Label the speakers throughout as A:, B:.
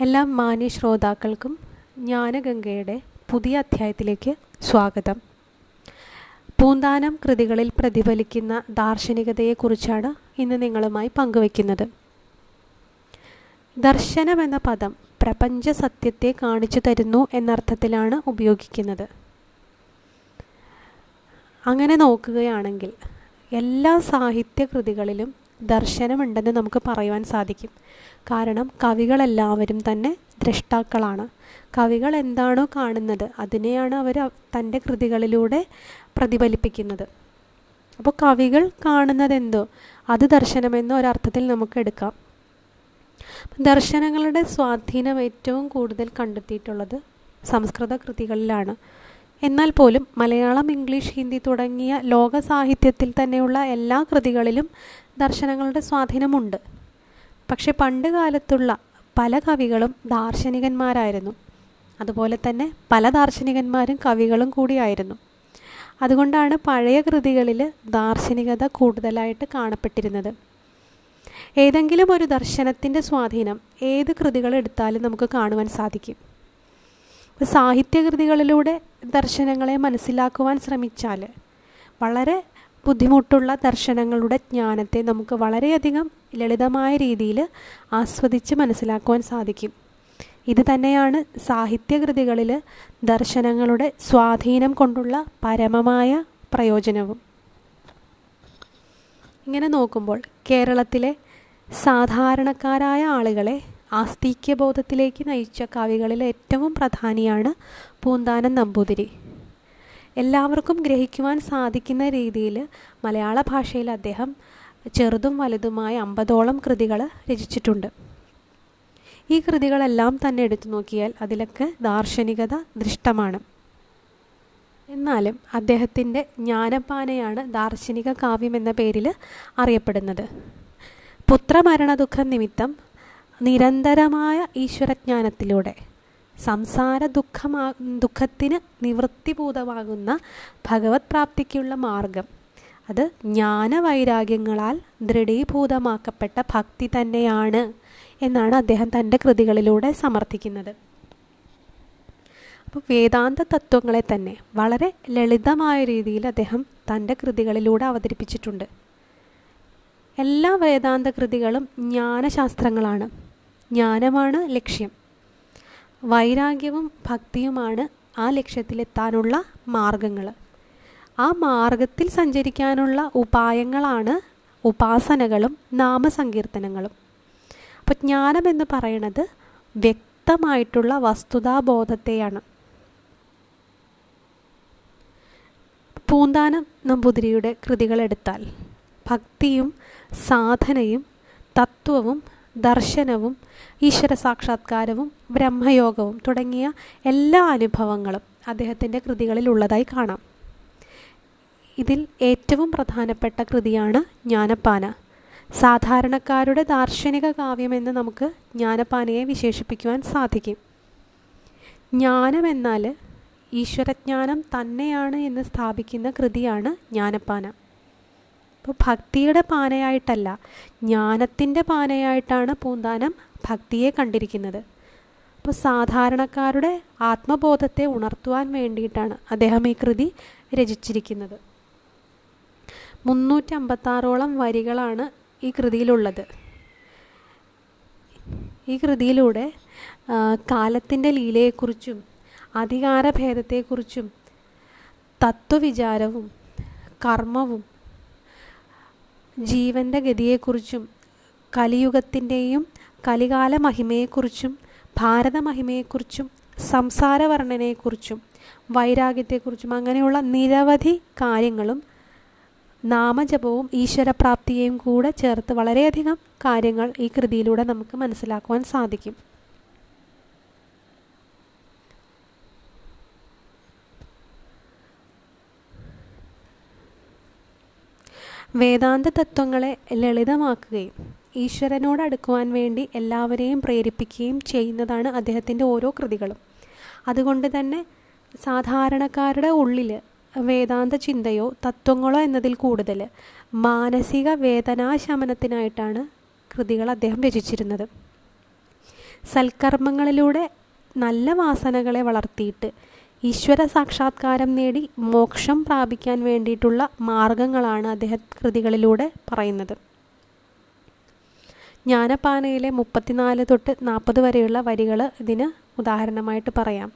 A: എല്ലാ മാന്യ ശ്രോതാക്കൾക്കും ജ്ഞാനഗംഗയുടെ പുതിയ അധ്യായത്തിലേക്ക് സ്വാഗതം. പൂന്താനം കൃതികളിൽ പ്രതിഫലിക്കുന്ന ദാർശനികതയെക്കുറിച്ചാണ് ഇന്ന് നിങ്ങളുമായി പങ്കുവയ്ക്കുന്നത് ദർശനം എന്ന പദം പ്രപഞ്ച സത്യത്തെ കാണിച്ചു തരുന്നു എന്നർത്ഥത്തിലാണ് ഉപയോഗിക്കുന്നത്. അങ്ങനെ നോക്കുകയാണെങ്കിൽ എല്ലാ സാഹിത്യകൃതികളിലും ദർശനമുണ്ടെന്ന് നമുക്ക് പറയുവാൻ സാധിക്കും. കാരണം കവികളെല്ലാവരും തന്നെ ദ്രഷ്ടാക്കളാണ്. കവികൾ എന്താണോ കാണുന്നത് അതിനെയാണ് അവർ തന്റെ കൃതികളിലൂടെ പ്രതിഫലിപ്പിക്കുന്നത്. അപ്പോൾ കവികൾ കാണുന്നത് എന്തോ അത് ദർശനമെന്ന ഒരർത്ഥത്തിൽ നമുക്ക് എടുക്കാം. ദർശനങ്ങളുടെ സ്വാധീനം ഏറ്റവും കൂടുതൽ കണ്ടെത്തിയിട്ടുള്ളത് സംസ്കൃത കൃതികളിലാണ്. എന്നാൽ പോലും മലയാളം ഇംഗ്ലീഷ് ഹിന്ദി തുടങ്ങിയ ലോക സാഹിത്യത്തിൽ തന്നെയുള്ള എല്ലാ കൃതികളിലും ദർശനങ്ങളുടെ സ്വാധീനമുണ്ട്. പക്ഷെ പണ്ട് കാലത്തുള്ള പല കവികളും ദാർശനികന്മാരായിരുന്നു. അതുപോലെ തന്നെ പല ദാർശനികന്മാരും കവികളും കൂടിയായിരുന്നു. അതുകൊണ്ടാണ് പഴയ കൃതികളിൽ ദാർശനികത കൂടുതലായിട്ട് കാണപ്പെട്ടിരുന്നത്. ഏതെങ്കിലും ഒരു ദർശനത്തിന്റെ സ്വാധീനം ഏത് കൃതികൾ എടുത്താലും നമുക്ക് കാണുവാൻ സാധിക്കും. സാഹിത്യകൃതികളിലൂടെ ദർശനങ്ങളെ മനസ്സിലാക്കുവാൻ ശ്രമിച്ചാൽ വളരെ ബുദ്ധിമുട്ടുള്ള ദർശനങ്ങളുടെ ജ്ഞാനത്തെ നമുക്ക് വളരെയധികം ലളിതമായ രീതിയിൽ ആസ്വദിച്ച് മനസ്സിലാക്കുവാൻ സാധിക്കും. ഇത് തന്നെയാണ് സാഹിത്യകൃതികളിൽ ദർശനങ്ങളുടെ സ്വാധീനം കൊണ്ടുള്ള പരമമായ പ്രയോജനവും. ഇങ്ങനെ നോക്കുമ്പോൾ കേരളത്തിലെ സാധാരണക്കാരായ ആളുകളെ ആസ്തിക്യബോധത്തിലേക്ക് നയിച്ച കവികളിൽ ഏറ്റവും പ്രധാനിയാണ് പൂന്താനം നമ്പൂതിരി. എല്ലാവർക്കും ഗ്രഹിക്കുവാൻ സാധിക്കുന്ന രീതിയിൽ മലയാള ഭാഷയിൽ അദ്ദേഹം ചെറുതും വലുതുമായ അമ്പതോളം കൃതികൾ രചിച്ചിട്ടുണ്ട്. ഈ കൃതികളെല്ലാം തന്നെ എടുത്തു നോക്കിയാൽ അതിലൊക്കെ ദാർശനികത ദൃഷ്ടമാണ്. എന്നാലും അദ്ദേഹത്തിന്റെ ജ്ഞാനപ്പാനയാണ് ദാർശനിക കാവ്യം എന്ന പേരിൽ അറിയപ്പെടുന്നത്. പുത്രമരണ ദുഃഖം നിമിത്തം നിരന്തരമായ ഈശ്വരജ്ഞാനത്തിലൂടെ സംസാര ദുഃഖമാ ദുഃഖത്തിന് നിവൃത്തിഭൂതമാകുന്ന ഭഗവത് പ്രാപ്തിക്കുള്ള മാർഗം. അത് ജ്ഞാനവൈരാഗ്യങ്ങളാൽ ദൃഢീഭൂതമാക്കപ്പെട്ട ഭക്തി തന്നെയാണ് എന്നാണ് അദ്ദേഹം തന്റെ കൃതികളിലൂടെ സമർത്ഥിക്കുന്നത്. അപ്പോൾ വേദാന്ത തത്വങ്ങളെ തന്നെ വളരെ ലളിതമായ രീതിയിൽ അദ്ദേഹം തന്റെ കൃതികളിലൂടെ അവതരിപ്പിച്ചിട്ടുണ്ട്. എല്ലാ വേദാന്ത കൃതികളും ജ്ഞാനശാസ്ത്രങ്ങളാണ്. ജ്ഞാനമാണ് ലക്ഷ്യം. വൈരാഗ്യവും ഭക്തിയുമാണ് ആ ലക്ഷ്യത്തിലെത്താനുള്ള മാർഗങ്ങൾ ആ മാർഗത്തിൽ സഞ്ചരിക്കാനുള്ള ഉപായങ്ങളാണ് ഉപാസനകളും നാമസങ്കീർത്തനങ്ങളും. അപ്പോൾ ജ്ഞാനം എന്ന് പറയുന്നത് വ്യക്തമായിട്ടുള്ള വസ്തുതാബോധത്തെയാണ്. പൂന്താനം നമ്പൂതിരിയുടെ കൃതികളെടുത്താൽ ഭക്തിയും സാധനയും തത്വവും ദർശനവും ഈശ്വര സാക്ഷാത്കാരവും ബ്രഹ്മയോഗവും തുടങ്ങിയ എല്ലാ അനുഭവങ്ങളും അദ്ദേഹത്തിന്റെ കൃതികളിൽ ഉള്ളതായി കാണാം. ഇതിൽ ഏറ്റവും പ്രധാനപ്പെട്ട കൃതിയാണ് ജ്ഞാനപ്പാന. സാധാരണക്കാരുടെ ദാർശനിക കാവ്യമെന്ന് നമുക്ക് ജ്ഞാനപ്പാനയെ വിശേഷിപ്പിക്കുവാൻ സാധിക്കും. ജ്ഞാനം എന്നാൽ ഈശ്വരജ്ഞാനം തന്നെയാണ് എന്ന് സ്ഥാപിക്കുന്ന കൃതിയാണ് ജ്ഞാനപ്പാന. അപ്പോൾ ഭക്തിയുടെ പാനയായിട്ടല്ല ജ്ഞാനത്തിന്റെ പാനയായിട്ടാണ് പൂന്താനം ഭക്തിയെ കണ്ടിരിക്കുന്നത്. അപ്പോൾ സാധാരണക്കാരുടെ ആത്മബോധത്തെ ഉണർത്തുവാൻ വേണ്ടിയിട്ടാണ് അദ്ദേഹം ഈ കൃതി രചിച്ചിരിക്കുന്നത്. മുന്നൂറ്റി അമ്പത്താറോളം വരികളാണ് ഈ കൃതിയിലുള്ളത്. ഈ കൃതിയിലൂടെ കാലത്തിന്റെ ലീലയെക്കുറിച്ചും അധികാരഭേദത്തെക്കുറിച്ചും തത്വവിചാരവും കർമ്മവും ജീവന്റെ ഗതിയെക്കുറിച്ചും കലിയുഗത്തിന്റെയും കലികാല മഹിമയെക്കുറിച്ചും ഭാരത മഹിമയെക്കുറിച്ചും സംസാരവർണനയെക്കുറിച്ചും വൈരാഗ്യത്തെക്കുറിച്ചും അങ്ങനെയുള്ള നിരവധി കാര്യങ്ങളും നാമജപവും ഈശ്വരപ്രാപ്തിയെയും കൂടെ ചേർത്ത് വളരെയധികം കാര്യങ്ങൾ ഈ കൃതിയിലൂടെ നമുക്ക് മനസ്സിലാക്കുവാൻ സാധിക്കും. വേദാന്ത തത്വങ്ങളെ ലളിതമാക്കുകയും ഈശ്വരനോട് അടുക്കുവാൻ വേണ്ടി എല്ലാവരെയും പ്രേരിപ്പിക്കുകയും ചെയ്യുന്നതാണ് അദ്ദേഹത്തിന്റെ ഓരോ കൃതികളും. അതുകൊണ്ട് തന്നെ സാധാരണക്കാരുടെ ഉള്ളിൽ വേദാന്ത ചിന്തയോ തത്വങ്ങളോ എന്നതിൽ കൂടുതൽ മാനസിക വേദനാശമനത്തിനായിട്ടാണ് കൃതികൾ അദ്ദേഹം രചിച്ചിരുന്നത്. സൽക്കർമ്മങ്ങളിലൂടെ നല്ല വാസനകളെ വളർത്തിയിട്ട് ഈശ്വര സാക്ഷാത്കാരം നേടി മോക്ഷം പ്രാപിക്കാൻ വേണ്ടിയിട്ടുള്ള മാർഗങ്ങളാണ് അദ്ദേഹം കൃതികളിലൂടെ പറയുന്നത്. ജ്ഞാനപാനയിലെ മുപ്പത്തിനാല് തൊട്ട് നാൽപ്പത് വരെയുള്ള വരികൾ ഇതിന് ഉദാഹരണമായിട്ട് പറയാം.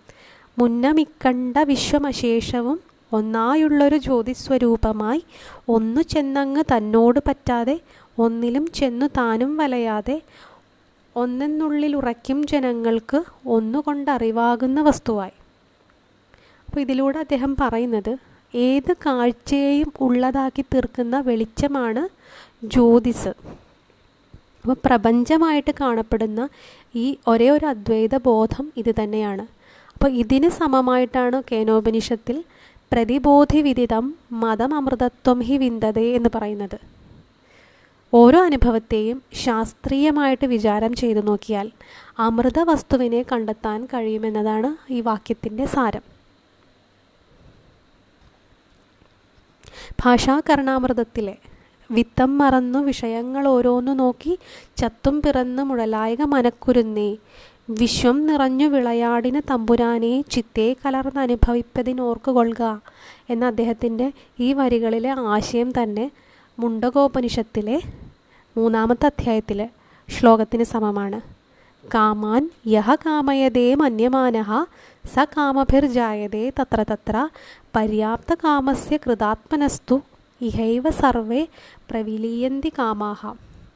A: മുന്നമിക്കണ്ട വിശ്വമശേഷവും ഒന്നായുള്ളൊരു ജ്യോതിസ്വരൂപമായി ഒന്നു ചെന്നങ്ങ് തന്നോട് പറ്റാതെ ഒന്നിലും ചെന്നു താനും വലയാതെ ഒന്നെന്നുള്ളിൽ ഉറയ്ക്കും ജനങ്ങൾക്ക് ഒന്നുകൊണ്ടറിവാകുന്ന വസ്തുവായി. അപ്പോൾ ഇതിലൂടെ അദ്ദേഹം പറയുന്നത് ഏത് കാഴ്ചയെയും ഉള്ളതാക്കി തീർക്കുന്ന വെളിച്ചമാണ് ജ്യോതിസ്. അപ്പോൾ പ്രപഞ്ചമായിട്ട് കാണപ്പെടുന്ന ഈ ഒരേ ഒരു അദ്വൈത ബോധം ഇത് തന്നെയാണ്. അപ്പോൾ ഇതിന് സമമായിട്ടാണ് കേനോപനിഷത്തിൽ പ്രതിബോധി വിദിതം മതം അമൃതത്വം ഹി വിന്ദതേ എന്ന് പറയുന്നത്. ഓരോ അനുഭവത്തെയും ശാസ്ത്രീയമായിട്ട് വിചാരം ചെയ്തു നോക്കിയാൽ അമൃത വസ്തുവിനെ കണ്ടെത്താൻ കഴിയുമെന്നതാണ് ഈ വാക്യത്തിന്റെ സാരം. ഭാഷാകരണാമൃതത്തിലെ വിത്തം മറന്നു വിഷയങ്ങൾ ഓരോന്നു നോക്കി ചത്തും പിറന്നു മുഴലായക മനക്കുരുന്നേ. വിശ്വം നിറഞ്ഞു വിളയാടിന തമ്പുരാനെ ചിത്തേ കലർന്ന് അനുഭവിപ്പതിനോർക്കുകൊള്ളുക എന്ന അദ്ദേഹത്തിന്റെ ഈ വരികളിലെ ആശയം തന്നെ മുണ്ടകോപനിഷത്തിലെ മൂന്നാമത്തെ അധ്യായത്തിലെ ശ്ലോകത്തിന് സമമാണ്. കാമാൻ യഹ കാമയതേ മന്യമാനഃ സ കാമഭിർജായതേ തത്ര തത്ര പര്യാപ്ത കാമസ്യ കൃതാത്മനസ്തു ഇഹൈവ സർവേ പ്രവിലീയന്തി കാമാഹ.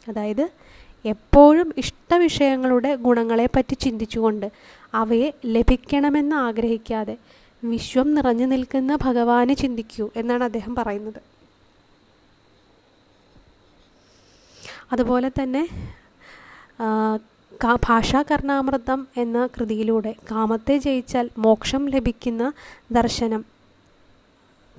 A: അതായത് എപ്പോഴും ഇഷ്ടവിഷയങ്ങളുടെ ഗുണങ്ങളെപ്പറ്റി ചിന്തിച്ചുകൊണ്ട് അവയെ ലഭിക്കണമെന്ന് ആഗ്രഹിക്കാതെ വിശ്വം നിറഞ്ഞു നിൽക്കുന്ന ഭഗവാനെ ചിന്തിക്കൂ എന്നാണ് അദ്ദേഹം പറയുന്നത്. അതുപോലെ തന്നെ ഭാഷാകർണാമൃതം എന്ന കൃതിയിലൂടെ കാമത്തെ ജയിച്ചാൽ മോക്ഷം ലഭിക്കുന്ന ദർശനം.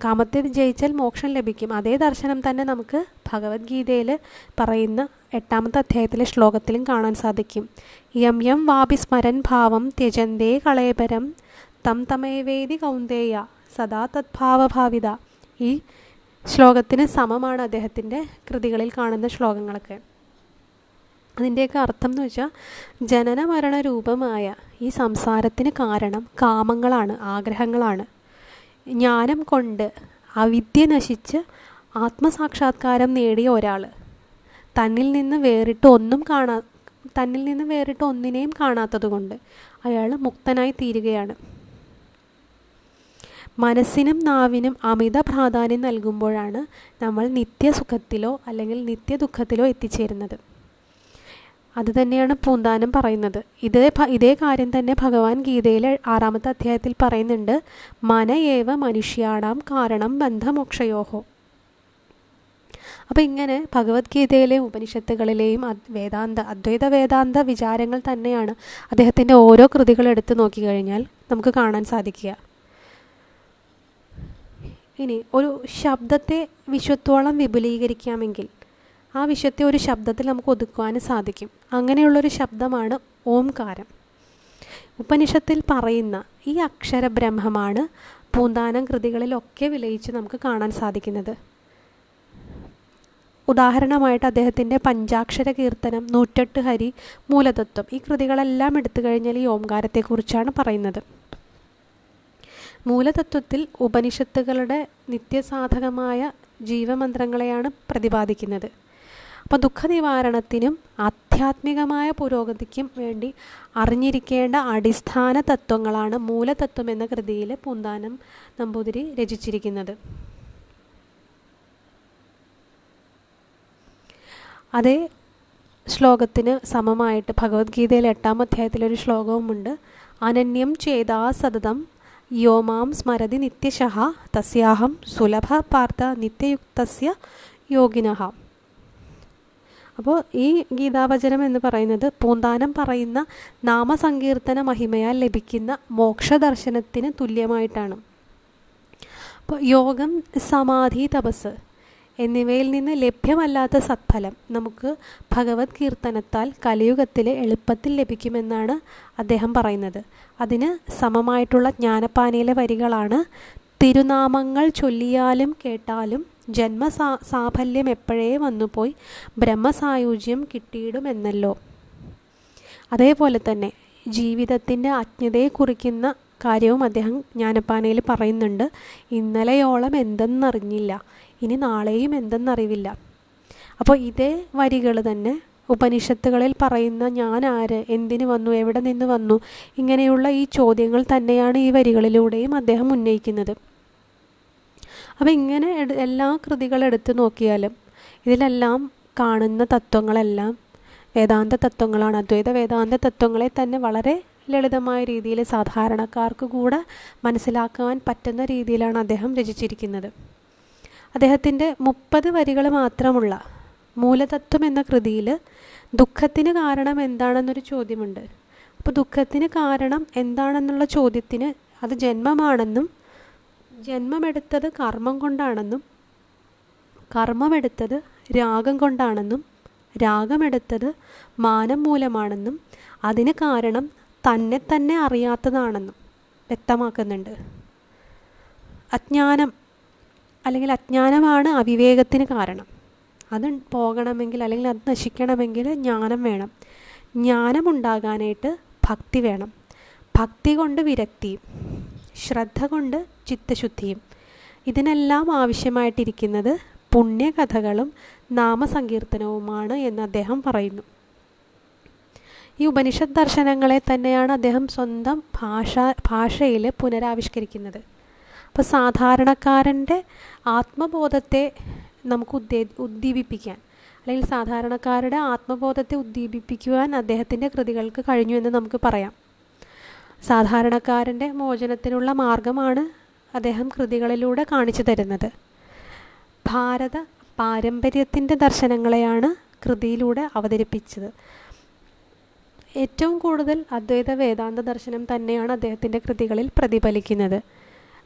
A: കാമത്തെ ജയിച്ചാൽ മോക്ഷം ലഭിക്കും. അതേ ദർശനം തന്നെ നമുക്ക് ഭഗവത്ഗീതയിൽ പറയുന്ന എട്ടാമത്തെ അധ്യായത്തിലെ ശ്ലോകത്തിലും കാണാൻ സാധിക്കും. യം യം വാപിസ്മരൻ ഭാവം ത്യജന്തേ കളേപരം തം തമേവേദി കൗന്ദേയ സദാ തദ്ഭാവഭാവിത. ഈ ശ്ലോകത്തിന് സമമാണ് അദ്ദേഹത്തിന്റെ കൃതികളിൽ കാണുന്ന ശ്ലോകങ്ങളൊക്കെ. അതിന്റെയൊക്കെ അർത്ഥം എന്ന് വെച്ചാൽ ജനന മരണ രൂപമായ ഈ സംസാരത്തിന് കാരണം കാമങ്ങളാണ് ആഗ്രഹങ്ങളാണ്. ജ്ഞാനം കൊണ്ട് അവിദ്യ നശിച്ച് ആത്മസാക്ഷാത്കാരം നേടിയ ഒരാൾ തന്നിൽ നിന്ന് വേറിട്ട് ഒന്നും കാണാ തന്നിൽ നിന്ന് വേറിട്ട് ഒന്നിനെയും കാണാത്തത് കൊണ്ട് അയാൾ മുക്തനായി തീരുകയാണ്. മനസ്സിനും നാവിനും അമിത പ്രാധാന്യം നൽകുമ്പോഴാണ് നമ്മൾ നിത്യസുഖത്തിലോ അല്ലെങ്കിൽ നിത്യദുഃഖത്തിലോ എത്തിച്ചേരുന്നത്. അത് തന്നെയാണ് പൂന്താനം പറയുന്നത്. ഇതേ ഇതേ കാര്യം തന്നെ ഭഗവാൻ ഗീതയിലെ ആറാമത്തെ അധ്യായത്തിൽ പറയുന്നുണ്ട്. മനയേവ മനുഷ്യാടാം കാരണം ബന്ധമോക്ഷയോഹോ. അപ്പോൾ ഇങ്ങനെ ഭഗവത്ഗീതയിലെയും ഉപനിഷത്തുകളിലെയും വേദാന്ത അദ്വൈത വേദാന്ത വിചാരങ്ങൾ തന്നെയാണ് അദ്ദേഹത്തിന്റെ ഓരോ കൃതികൾ എടുത്തു നോക്കിക്കഴിഞ്ഞാൽ നമുക്ക് കാണാൻ സാധിക്കുക. ഇനി ഒരു ശബ്ദത്തെ വിശ്വത്തോളം വിപുലീകരിക്കാമെങ്കിൽ ആ വിഷയത്തെ ഒരു ശബ്ദത്തിൽ നമുക്ക് ഒതുക്കുവാനും സാധിക്കും. അങ്ങനെയുള്ളൊരു ശബ്ദമാണ് ഓംകാരം. ഉപനിഷത്തിൽ പറയുന്ന ഈ അക്ഷര ബ്രഹ്മമാണ് പൂന്താനം കൃതികളിലൊക്കെ വിലയിച്ച് നമുക്ക് കാണാൻ സാധിക്കുന്നത്. ഉദാഹരണമായിട്ട് അദ്ദേഹത്തിന്റെ പഞ്ചാക്ഷര കീർത്തനം നൂറ്റെട്ട് ഹരി മൂലതത്വം ഈ കൃതികളെല്ലാം എടുത്തു കഴിഞ്ഞാൽ ഈ ഓംകാരത്തെക്കുറിച്ചാണ് പറയുന്നത്. മൂലതത്വത്തിൽ ഉപനിഷത്തുകളുടെ നിത്യസാധകമായ ജീവമന്ത്രങ്ങളെയാണ് പ്രതിപാദിക്കുന്നത്. അപ്പോൾ ദുഃഖനിവാരണത്തിനും ആധ്യാത്മികമായ പുരോഗതിക്കും വേണ്ടി അറിഞ്ഞിരിക്കേണ്ട അടിസ്ഥാന തത്വങ്ങളാണ് മൂലതത്വം എന്ന കൃതിയിൽ പൂന്താനം നമ്പൂതിരി രചിച്ചിരിക്കുന്നത്. അതേ ശ്ലോകത്തിന് സമമായിട്ട് ഭഗവത്ഗീതയിലെ എട്ടാം അധ്യായത്തിലൊരു ശ്ലോകവുമുണ്ട്. അനന്യം ചേതാ സതതം യോമാം സ്മരതി നിത്യശഹ തസ്യാഹം സുലഭ പാർത്ഥ നിത്യയുക്തസ്യ യോഗിനഃ അപ്പോൾ ഈ ഗീതാവചനം എന്ന് പറയുന്നത് പൂന്താനം പറയുന്ന നാമസങ്കീർത്തന മഹിമയാൽ ലഭിക്കുന്ന മോക്ഷദർശനത്തിന് തുല്യമായിട്ടാണ്. അപ്പോൾ യോഗം സമാധി തപസ് എന്നിവയിൽ നിന്ന് ലഭ്യമല്ലാത്ത സത്ഫലം നമുക്ക് ഭഗവത് കീർത്തനത്താൽ കലിയുഗത്തിൽ എളുപ്പത്തിൽ ലഭിക്കുമെന്നാണ് അദ്ദേഹം പറയുന്നത്. അതിന് സമമായിട്ടുള്ള ജ്ഞാനപ്പാനയിലെ വരികളാണ് തിരുനാമങ്ങൾ ചൊല്ലിയാലും കേട്ടാലും ജന്മസാ സാഫല്യം എപ്പോഴേ വന്നുപോയി ബ്രഹ്മസായുജ്യം കിട്ടിയിടുമെന്നല്ലോ. അതേപോലെ തന്നെ ജീവിതത്തിന്റെ അജ്ഞതയെ കുറിക്കുന്ന കാര്യവും അദ്ദേഹം ജ്ഞാനപ്പാനയിൽ പറയുന്നുണ്ട്. ഇന്നലെയോളം എന്തെന്നറിഞ്ഞില്ല ഇനി നാളെയും എന്തെന്നറിവില്ല. അപ്പോൾ ഇതേ വരികൾ തന്നെ ഉപനിഷത്തുകളിൽ പറയുന്ന ഞാൻ ആര് എന്തിനു വന്നു എവിടെ നിന്ന് വന്നു ഇങ്ങനെയുള്ള ഈ ചോദ്യങ്ങൾ തന്നെയാണ് ഈ വരികളിലൂടെയും അദ്ദേഹം ഉന്നയിക്കുന്നത്. അപ്പോൾ ഇങ്ങനെ എല്ലാ കൃതികളും എടുത്തു നോക്കിയാലും ഇതിലെല്ലാം കാണുന്ന തത്വങ്ങളെല്ലാം വേദാന്ത തത്വങ്ങളാണ്. അദ്വൈത വേദാന്ത തത്വങ്ങളെ തന്നെ വളരെ ലളിതമായ രീതിയിൽ സാധാരണക്കാർക്ക് കൂടെ മനസ്സിലാക്കാൻ പറ്റുന്ന രീതിയിലാണ് അദ്ദേഹം രചിച്ചിരിക്കുന്നത്. അദ്ദേഹത്തിന്റെ മുപ്പത് വരികൾ മാത്രമുള്ള മൂലതത്വം എന്ന കൃതിയിൽ ദുഃഖത്തിന് കാരണം എന്താണെന്നൊരു ചോദ്യമുണ്ട്. അപ്പോൾ ദുഃഖത്തിന് കാരണം എന്താണെന്നുള്ള ചോദ്യത്തിന് അത് ജന്മമാണെന്നും ജന്മമെടുത്തത് കർമ്മം കൊണ്ടാണെന്നും കർമ്മമെടുത്തത് രാഗം കൊണ്ടാണെന്നും രാഗമെടുത്തത് മാനം മൂലമാണെന്നും അതിന് കാരണം തന്നെ തന്നെ അറിയാത്തതാണെന്നും വ്യക്തമാക്കുന്നുണ്ട്. അജ്ഞാനം അല്ലെങ്കിൽ അജ്ഞാനമാണ് അവിവേകത്തിന് കാരണം. അത് പോകണമെങ്കിൽ അല്ലെങ്കിൽ അത് നശിക്കണമെങ്കിൽ ജ്ഞാനം വേണം. ജ്ഞാനമുണ്ടാകാനായിട്ട് ഭക്തി വേണം. ഭക്തി കൊണ്ട് വിരക്തിയും ശ്രദ്ധ കൊണ്ട് ചിത്തശുദ്ധിയും. ഇതിനെല്ലാം ആവശ്യമായിട്ടിരിക്കുന്നത് പുണ്യകഥകളും നാമസങ്കീർത്തനവുമാണ് എന്ന് അദ്ദേഹം പറയുന്നു. ഈ ഉപനിഷത് ദർശനങ്ങളെ തന്നെയാണ് അദ്ദേഹം സ്വന്തം ഭാഷ ഭാഷയിൽ പുനരാവിഷ്കരിക്കുന്നത്. അപ്പോൾ സാധാരണക്കാരന്റെ ആത്മബോധത്തെ നമുക്ക് ഉദ്ദേ ഉദ്ദീപിപ്പിക്കാൻ അല്ലെങ്കിൽ സാധാരണക്കാരുടെ ആത്മബോധത്തെ ഉദ്ദീപിപ്പിക്കുവാൻ അദ്ദേഹത്തിന്റെ കൃതികൾക്ക് കഴിഞ്ഞു എന്ന് നമുക്ക് പറയാം. സാധാരണക്കാരന്റെ മോചനത്തിനുള്ള മാർഗമാണ് അദ്ദേഹം കൃതികളിലൂടെ കാണിച്ചു തരുന്നത്. ഭാരത പാരമ്പര്യത്തിന്റെ ദർശനങ്ങളെയാണ് കൃതിയിലൂടെ അവതരിപ്പിച്ചത്. ഏറ്റവും കൂടുതൽ അദ്വൈത വേദാന്ത ദർശനം തന്നെയാണ് അദ്ദേഹത്തിന്റെ കൃതികളിൽ പ്രതിഫലിക്കുന്നത്.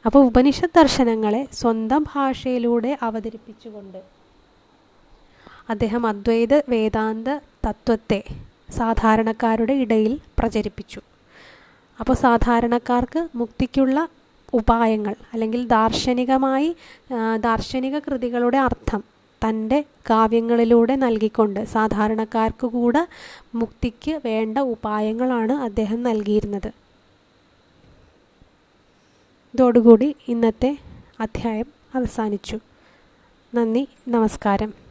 A: അപ്പോൾ ഉപനിഷത് ദർശനങ്ങളെ സ്വന്തം ഭാഷയിലൂടെ അവതരിപ്പിച്ചുകൊണ്ട് അദ്ദേഹം അദ്വൈത വേദാന്ത തത്വത്തെ സാധാരണക്കാരുടെ ഇടയിൽ പ്രചരിപ്പിച്ചു. അപ്പോൾ സാധാരണക്കാർക്ക് മുക്തിക്കുള്ള ഉപായങ്ങൾ അല്ലെങ്കിൽ ദാർശനികമായി ദാർശനിക കൃതികളുടെ അർത്ഥം തന്റെ കാവ്യങ്ങളിലൂടെ നൽകിക്കൊണ്ട് സാധാരണക്കാർക്ക് കൂടെ മുക്തിക്ക് വേണ്ട ഉപായങ്ങളാണ് അദ്ദേഹം നൽകിയിരുന്നത്. ഇതോടുകൂടി ഇന്നത്തെ അധ്യായം അവസാനിച്ചു. നന്ദി നമസ്കാരം.